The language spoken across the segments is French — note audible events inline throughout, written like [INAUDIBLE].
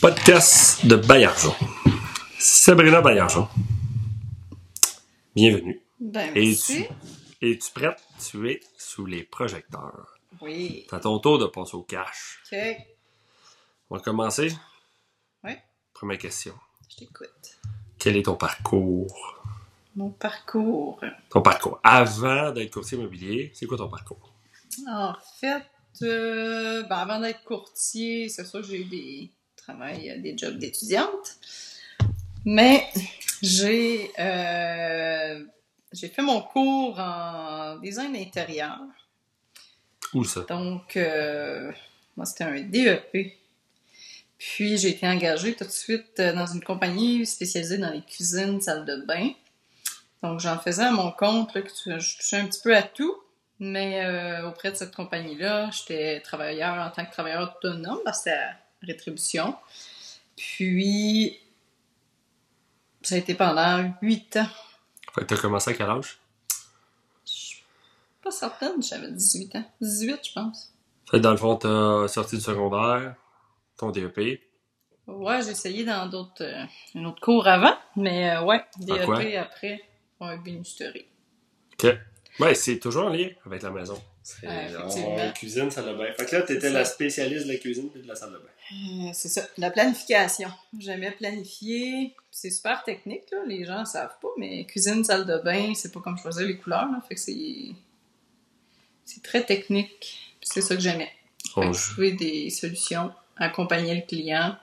Podcast de Bayarjon. Sabrina Bayarjon. Bienvenue. Ben, Et merci. tu, es-tu prête? Tu es sous les projecteurs. Oui. C'est à ton tour de passer au cash. OK. On va commencer? Oui. Première question. Je t'écoute. Quel est ton parcours? Mon parcours. Ton parcours. Avant d'être courtier immobilier, c'est quoi ton parcours? En fait, euh, ben, avant d'être courtier, c'est sûr que j'ai eu des travails, des jobs d'étudiante. Mais j'ai euh, j'ai fait mon cours en design intérieur. Où ça? Donc, euh, moi, c'était un DEP. Puis, j'ai été engagée tout de suite euh, dans une compagnie spécialisée dans les cuisines, salles de bain. Donc, j'en faisais à mon compte, là, que tu- je touchais un petit peu à tout. Mais euh, auprès de cette compagnie-là, j'étais travailleur en tant que travailleur autonome, parce que rétribution. Puis, ça a été pendant huit ans. Fait que t'as commencé à quel âge? Pas certaine, j'avais 18 ans. 18, je pense. Fait que dans le fond, t'as sorti du secondaire, ton DEP. Ouais, j'ai essayé dans d'autres euh, un autre cours avant, mais euh, ouais? DEP après, ouais, bénisterie. OK. Ouais, c'est toujours en lien avec la maison. On- cuisine, salle de bain. Fait que là, t'étais C'est la spécialiste de la cuisine et de la salle de bain. Euh, c'est ça, la planification. J'aimais planifier. C'est super technique, là, les gens savent pas, mais cuisine, salle de bain, c'est pas comme choisir les couleurs, là, fait que c'est c'est très technique. C'est ça que j'aimais. Fait On que trouver des solutions, accompagner le client.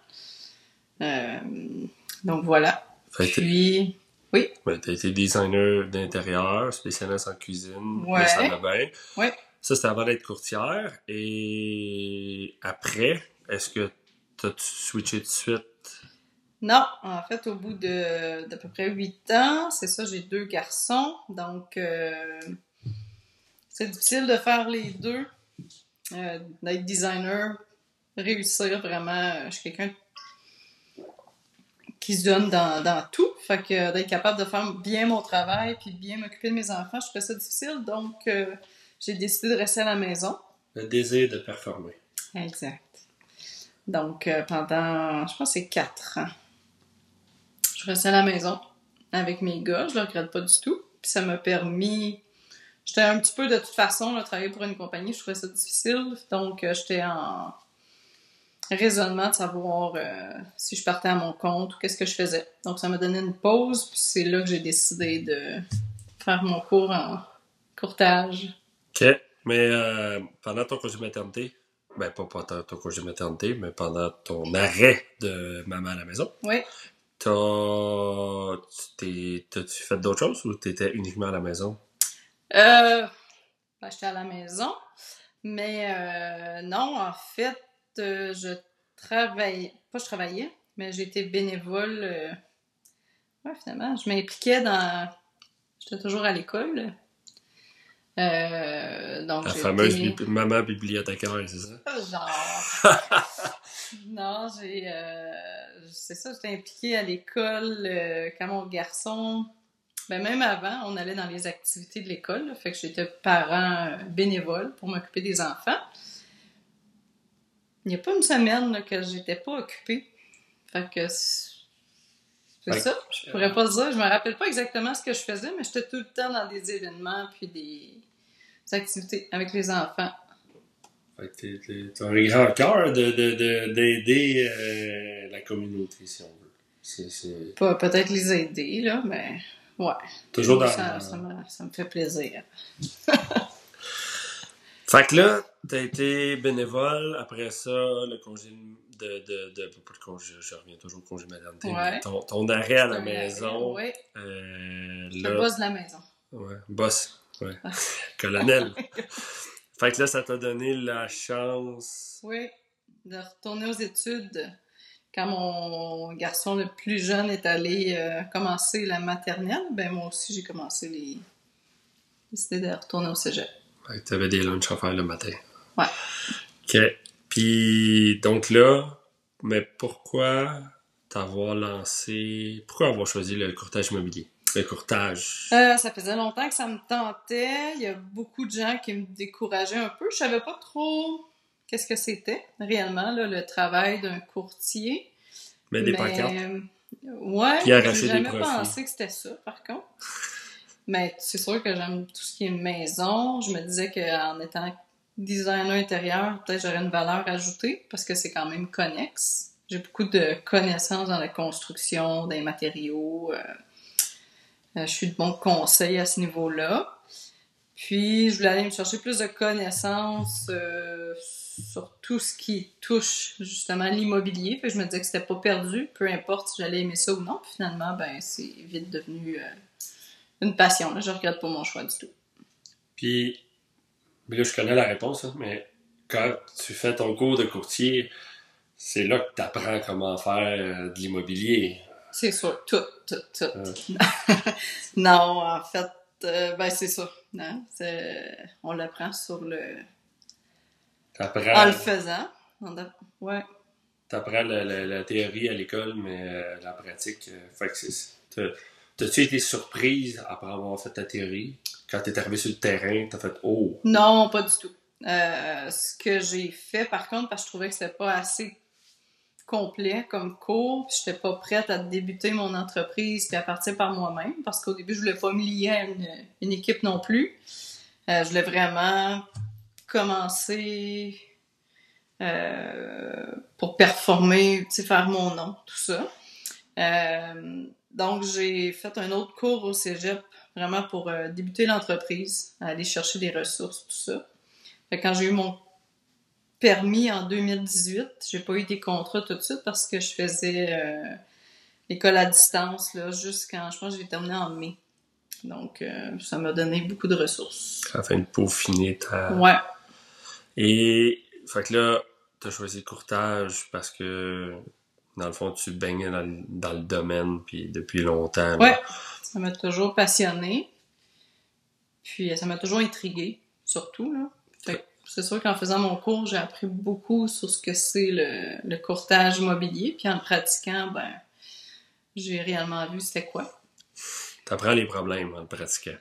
Euh, donc voilà. Fait Puis ouais, t'as été designer d'intérieur, spécialiste en cuisine, Ouais. de salle de bain. Ouais. Ça, c'était avant d'être courtière. Et après, est-ce que t'as switché de suite? Non, en fait, au bout de d'à peu près huit ans, c'est ça, j'ai deux garçons, donc euh, c'est difficile de faire les deux, euh, d'être designer, réussir vraiment. euh, Je suis quelqu'un qui se donne dans, dans tout, fait que d'être capable de faire bien mon travail puis bien m'occuper de mes enfants, je trouvais ça difficile, donc j'ai décidé de rester à la maison. Le désir de performer. Exact. Donc, euh, pendant, je pense c'est quatre ans, je restais à la maison avec mes gars. Je ne le regrette pas du tout. Puis ça m'a permis... J'étais un petit peu, de toute façon, là, travailler pour une compagnie, je trouvais ça difficile. Donc, euh, j'étais en raisonnement de savoir euh, si je partais à mon compte ou qu'est-ce que je faisais. Donc, ça m'a donné une pause. Puis c'est là que j'ai décidé de faire mon cours en courtage. OK. Mais euh, pendant ton congé maternité, ben pas pendant ton congé maternité, mais pendant ton arrêt de maman à la maison, Oui. t'as-tu fait d'autres choses ou t'étais uniquement à la maison? Euh, ben, j'étais à la maison, mais euh, non, en fait, euh, je travaillais, pas je travaillais, mais j'étais bénévole. euh, ouais, finalement, je m'impliquais dans. J'étais toujours à l'école. Euh, donc, La fameuse bibli- maman bibliothécaire, c'est ça? Genre. [LAUGHS] non, j'ai. euh, c'est ça, j'étais impliquée à l'école euh, quand mon garçon. Ben, même avant, on allait dans les activités de l'école. Fait que j'étais parent bénévole pour m'occuper des enfants. Il n'y a pas une semaine là, que j'étais pas occupée. Fait que. C'est ça. Je pourrais pas dire. Je me rappelle pas exactement ce que je faisais, mais j'étais tout le temps dans des événements puis des activités avec les enfants. Fait que t'as un grand cœur de, de, de- d'aider euh, la communauté, si on veut. C'est, c'est Pas peut-être les aider, là, mais ouais. toujours dans... ça, ça, me, ça me fait plaisir. [LAUGHS] Fait que là, t'as été bénévole, après ça, le congé de... de, de, pas le congé, je reviens toujours au congé maternité, Ouais. ton, ton arrêt à la maison, Ouais, euh, le là... boss de la maison. Ouais, boss, ouais. Ah. [LAUGHS] Colonel. [LAUGHS] fait que là, ça t'a donné la chance... Oui, de retourner aux études quand mon garçon le plus jeune est allé euh, commencer la maternelle. Ben moi aussi, j'ai commencé les. décidé de retourner au cégep. Fait que t'avais des lunchs à faire le matin. Ouais. OK. Puis, donc là, mais pourquoi t'avoir lancé... Pourquoi avoir choisi le courtage immobilier? Le courtage. Euh, ça faisait longtemps que ça me tentait. Il y a beaucoup de gens qui me décourageaient un peu. Je savais pas trop qu'est-ce que c'était réellement là, le travail d'un courtier. Mais des Mais, pancartes. euh, ouais, j'ai jamais pensé que c'était ça, par contre. Mais c'est sûr que j'aime tout ce qui est maison. Je me disais qu'en étant designer intérieur, peut-être j'aurais une valeur ajoutée parce que c'est quand même connexe. J'ai beaucoup de connaissances dans la construction, des matériaux. euh, je suis de bons conseils à ce niveau-là. Puis, je voulais aller me chercher plus de connaissances euh, sur tout ce qui touche justement l'immobilier. Puis, je me disais que c'était pas perdu, peu importe si j'allais aimer ça ou non. Puis, finalement, ben, c'est vite devenu euh, une passion. Je regrette pas mon choix du tout. Puis, mais là, je connais la réponse, hein, mais quand tu fais ton cours de courtier, c'est là que tu apprends comment faire euh, de l'immobilier. C'est sûr, tout, tout, tout. Euh. [LAUGHS] non, en fait, euh, ben, c'est ça. Non, c'est- on l'apprend sur le. En le faisant. Ouais. la, la- la théorie à l'école, mais euh, la pratique. euh, fait que T'as-tu été surprise après avoir fait ta théorie? Quand t'es arrivé sur le terrain, t'as fait Oh! Non, pas du tout. Ce que j'ai fait, par contre, parce que je trouvais que c'était pas assez complet comme cours, puis j'étais pas prête à débuter mon entreprise puis à partir par moi-même, parce qu'au début, je voulais pas me lier à une, équipe non plus. Euh, je voulais vraiment commencer euh, pour performer, faire mon nom, tout ça. Euh, donc, j'ai fait un autre cours au cégep, vraiment pour débuter l'entreprise, aller chercher des ressources, tout ça. Quand j'ai eu mon permis en 2018, j'ai pas eu des contrats tout de suite parce que je faisais euh, l'école à distance, là, jusqu'en, je pense que j'ai terminé en mai. Donc, euh, ça m'a donné beaucoup de ressources. Afin de peaufiner ta. Ouais. Et, fait que là, t'as choisi le courtage parce que, dans le fond, tu baignais dans le, dans le domaine, puis depuis longtemps. là. Ouais. Ça m'a toujours passionné. Puis ça m'a toujours intrigué, surtout. Là. C'est sûr qu'en faisant mon cours, j'ai appris beaucoup sur ce que c'est le, le courtage immobilier. Puis en le pratiquant, ben, j'ai réellement vu c'était quoi. T'apprends les problèmes en le pratiquant.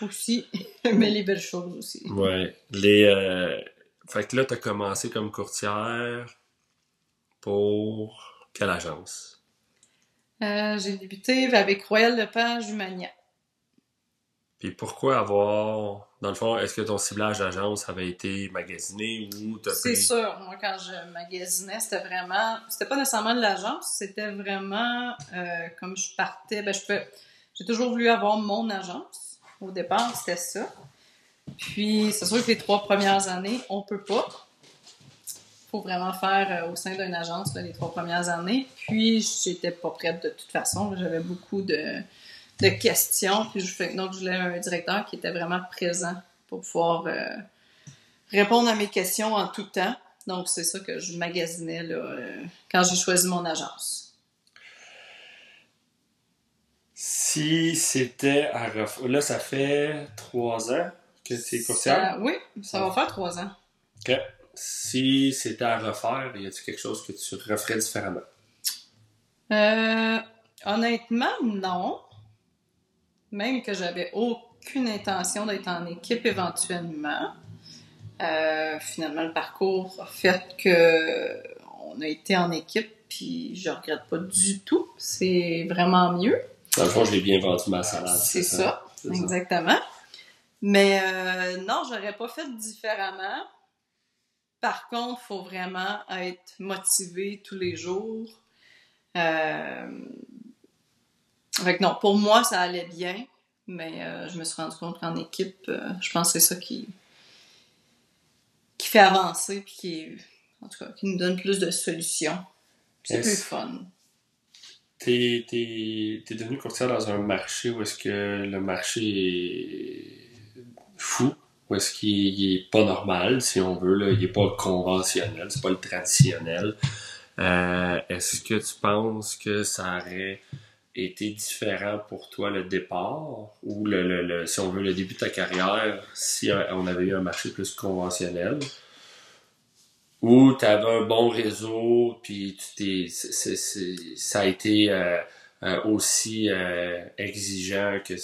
Aussi, [LAUGHS] mais les belles choses aussi. Ouais. Les, euh, Fait que là, t'as commencé comme courtière pour quelle agence? Euh, j'ai débuté avec Royal Lepage Humania. Puis pourquoi avoir... Dans le fond, est-ce que ton ciblage d'agence avait été magasiné ou t'as C'est pris... sûr. Moi, quand je magasinais, c'était vraiment. C'était pas nécessairement de l'agence, c'était vraiment euh, comme je partais. Ben, je peux. J'ai toujours voulu avoir mon agence. Au départ, c'était ça. Puis, c'est sûr que les trois premières années, on peut pas. Faut vraiment faire euh, au sein d'une agence là, les trois premières années. Puis, j'étais pas prête de toute façon. J'avais beaucoup de, de questions. Puis, je donc, je voulais un directeur qui était vraiment présent pour pouvoir euh, répondre à mes questions en tout temps. Donc, c'est ça que je magasinais là, euh, quand j'ai choisi mon agence. Si c'était à refaire... Là, ça fait trois ans que t'es courtière? Oui, ça va faire trois ans. Ok. Si c'était à refaire, y a-t-il quelque chose que tu referais différemment? Euh, honnêtement, non. Même que j'avais aucune intention d'être en équipe éventuellement. Euh, finalement, le parcours a fait que on a été en équipe, puis je regrette pas du tout. C'est vraiment mieux. Dans le fond, je l'ai bien vendu ma salade. C'est ça, exactement. Mais euh, non, j'aurais pas fait différemment. Par contre, il faut vraiment être motivé tous les jours. Euh... Fait que non, pour moi, ça allait bien, mais euh, je me suis rendu compte qu'en équipe, euh, je pense que c'est ça qui, qui fait avancer, puis qui, en tout cas, qui nous donne plus de solutions. C'est plus fun. T'es, t'es, t'es devenu courtière dans un marché où est-ce que le marché est fou, où est-ce qu'il il est pas normal, si on veut, là. il est pas conventionnel, c'est pas le traditionnel. Euh, est-ce que tu penses que ça aurait été différent pour toi le départ ou le, le, si on veut le début de ta carrière si on avait eu un marché plus conventionnel? Ou tu avais un bon réseau puis tu t'es ça a été euh, euh, aussi euh, exigeant que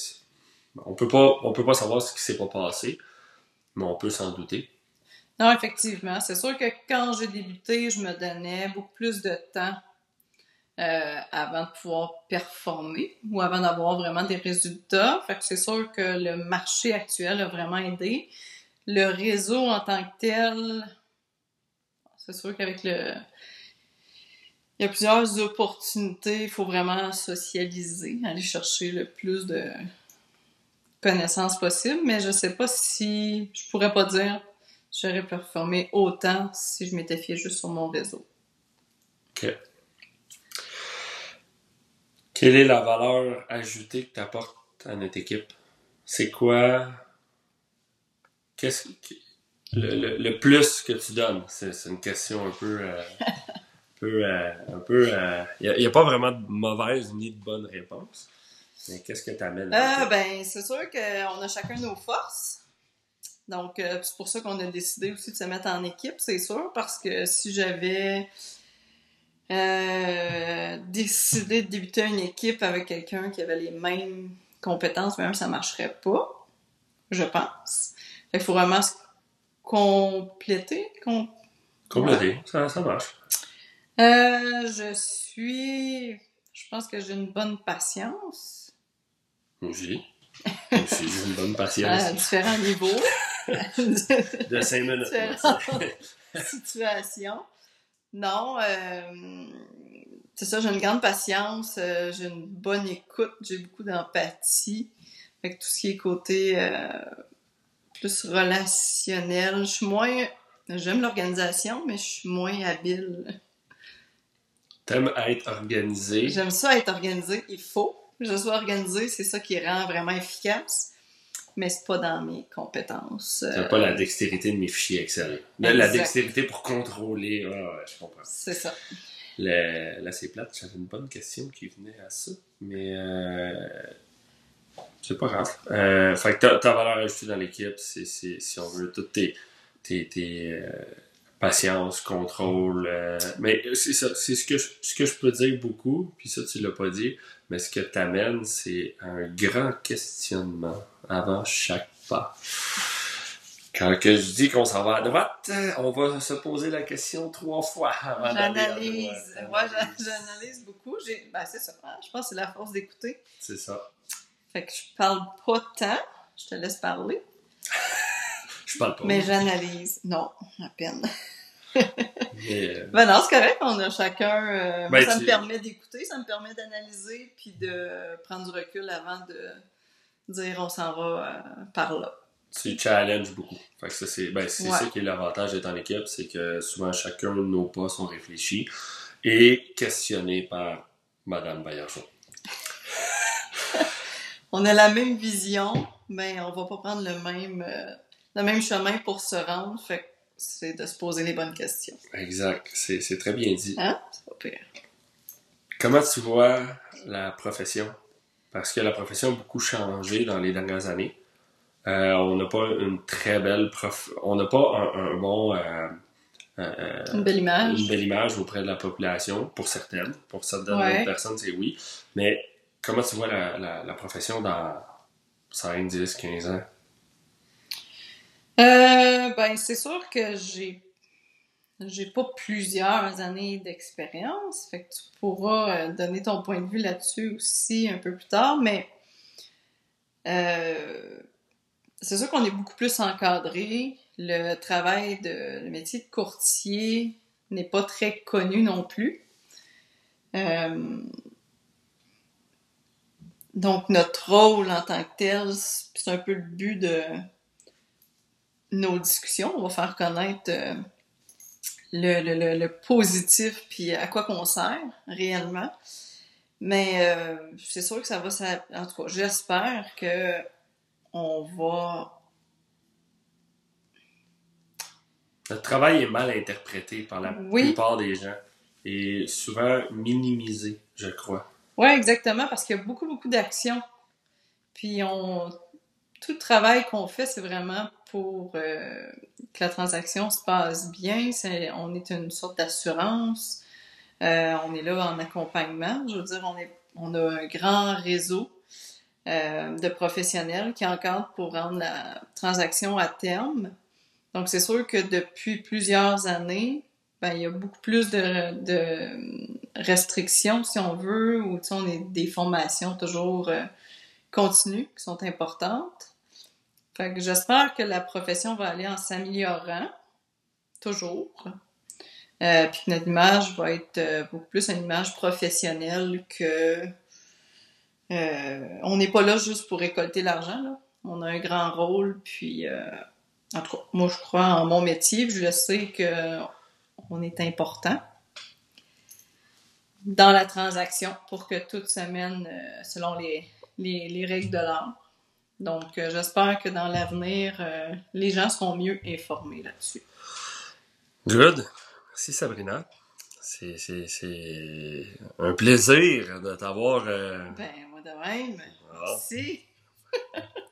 on peut pas on peut pas savoir ce qui s'est pas passé mais on peut s'en douter Non, effectivement. C'est sûr que quand j'ai débuté, je me donnais beaucoup plus de temps euh, avant de pouvoir performer ou avant d'avoir vraiment des résultats. Fait que c'est sûr que le marché actuel a vraiment aidé. Le réseau en tant que tel, c'est sûr qu'avec le... Il y a plusieurs opportunités, il faut vraiment socialiser, aller chercher le plus de connaissances possible, mais je sais pas si, je pourrais pas dire j'aurais performé autant si je m'étais fié juste sur mon réseau. OK. Quelle est la valeur ajoutée que tu apportes à notre équipe? C'est quoi? Qu'est-ce le, le, le, plus que tu donnes? C'est, une question [LAUGHS] un peu. Euh, un peu. Euh, un peu il n'y a, a, pas vraiment de mauvaise ni de bonne réponse. Mais qu'est-ce que tu amènes? Euh, ben, c'est sûr qu'on a chacun nos forces. Donc, euh, c'est pour ça qu'on a décidé aussi de se mettre en équipe, c'est sûr, parce que si j'avais euh, décidé de débuter une équipe avec quelqu'un qui avait les mêmes compétences, même ça marcherait pas, je pense. Il faut vraiment se compléter. Com... Compléter, ça, ça marche. Euh, je suis... Je pense que j'ai une bonne patience. Moi [LAUGHS] aussi. J'ai une bonne patience. À différents niveaux. [LAUGHS] de cinq minutes. [LAUGHS] situation. Non, euh, c'est ça, j'ai une grande patience, euh, j'ai une bonne écoute, j'ai beaucoup d'empathie. Fait que tout ce qui est côté euh, plus relationnel, je suis moins... J'aime l'organisation, mais je suis moins habile. T'aimes être organisé? J'aime ça être organisé. Il faut que je sois organisé, c'est ça qui rend vraiment efficace mais c'est pas dans mes compétences. T'as pas la dextérité de mes fichiers Excel. La, dextérité pour contrôler. ouais, je comprends. C'est ça. là, c'est plate. J'avais une bonne question qui venait à ça, mais euh, c'est pas grave. Euh, fait que ta, valeur ajoutée dans l'équipe, c'est, si on veut, toutes tes, tes, tes euh, patience, contrôle. Euh, mais c'est ça, c'est ce que, je, ce que je peux dire beaucoup, puis ça, tu l'as pas dit, mais ce que t'amènes, c'est un grand questionnement avant chaque pas. Quand que je dis qu'on s'en va à droite, on va se poser la question trois fois avant J'analyse. Moi, j'analyse beaucoup. Ben, c'est ça. Hein, je pense que c'est la force d'écouter. C'est ça. Fait que je parle pas tant. Je te laisse parler. Je parle pas. Mais j'analyse. Non, à peine. [LAUGHS] Euh, ben non, c'est correct, on a chacun. Euh, ben, ça me permet d'écouter, ça me permet d'analyser, puis de prendre du recul avant de dire on s'en va euh, par là. Tu challenges beaucoup. Fait que ça, c'est ben, ça qui est l'avantage d'être en équipe, c'est que souvent chacun de nos pas sont réfléchis et questionnés par Madame Bayerson. [LAUGHS] on a la même vision, mais on va pas prendre le même, le même chemin pour se rendre. Fait c'est de se poser les bonnes questions. Exact. C'est très bien dit. Hein? C'est pas pire. Comment tu vois la profession? Parce que la profession a beaucoup changé dans les dernières années. Euh, on n'a pas une très belle prof... On n'a pas un, bon... Euh, euh, une belle image. Une belle image auprès de la population, pour certaines. Pour certaines personnes, c'est oui. Mais comment tu vois la, la, la profession dans 5, 10, 15 ans? Euh, ben, c'est sûr que j'ai j'ai pas plusieurs années d'expérience, fait que tu pourras euh, donner ton point de vue là-dessus aussi un peu plus tard, mais euh, c'est sûr qu'on est beaucoup plus encadré. Le travail de le métier de courtier n'est pas très connu non plus. Donc notre rôle en tant que tel, c'est un peu le but de nos discussions, on va faire connaître euh, le, le, le, positif puis à quoi qu'on sert réellement. Mais euh, c'est sûr que ça va, ça, en tout cas, j'espère que on va. Le travail est mal interprété par la plupart des gens et souvent minimisé, je crois. Oui, exactement, parce qu'il y a beaucoup, beaucoup d'actions. Puis on tout le travail qu'on fait, c'est vraiment pour euh, que la transaction se passe bien. C'est, on est une sorte d'assurance. Euh, on est là en accompagnement. Je veux dire, on, est, on a un grand réseau euh, de professionnels qui encadrent pour rendre la transaction à terme. Donc, c'est sûr que depuis plusieurs années, ben, il y a beaucoup plus de, de restrictions, si on veut, ou on a des formations toujours continues qui sont importantes. Fait que j'espère que la profession va aller en s'améliorant, toujours. Euh, puis que notre image va être euh, beaucoup plus une image professionnelle que on n'est pas là juste pour récolter l'argent. On a un grand rôle, puis en tout cas, moi je crois en mon métier, je sais que on est important dans la transaction pour que tout se mène euh, selon les, les, règles de l'art. Donc, euh, j'espère que dans l'avenir, euh, les gens seront mieux informés là-dessus. Good. Merci Sabrina. C'est un plaisir de t'avoir. Ben, moi de même. Ah. Merci. [LAUGHS]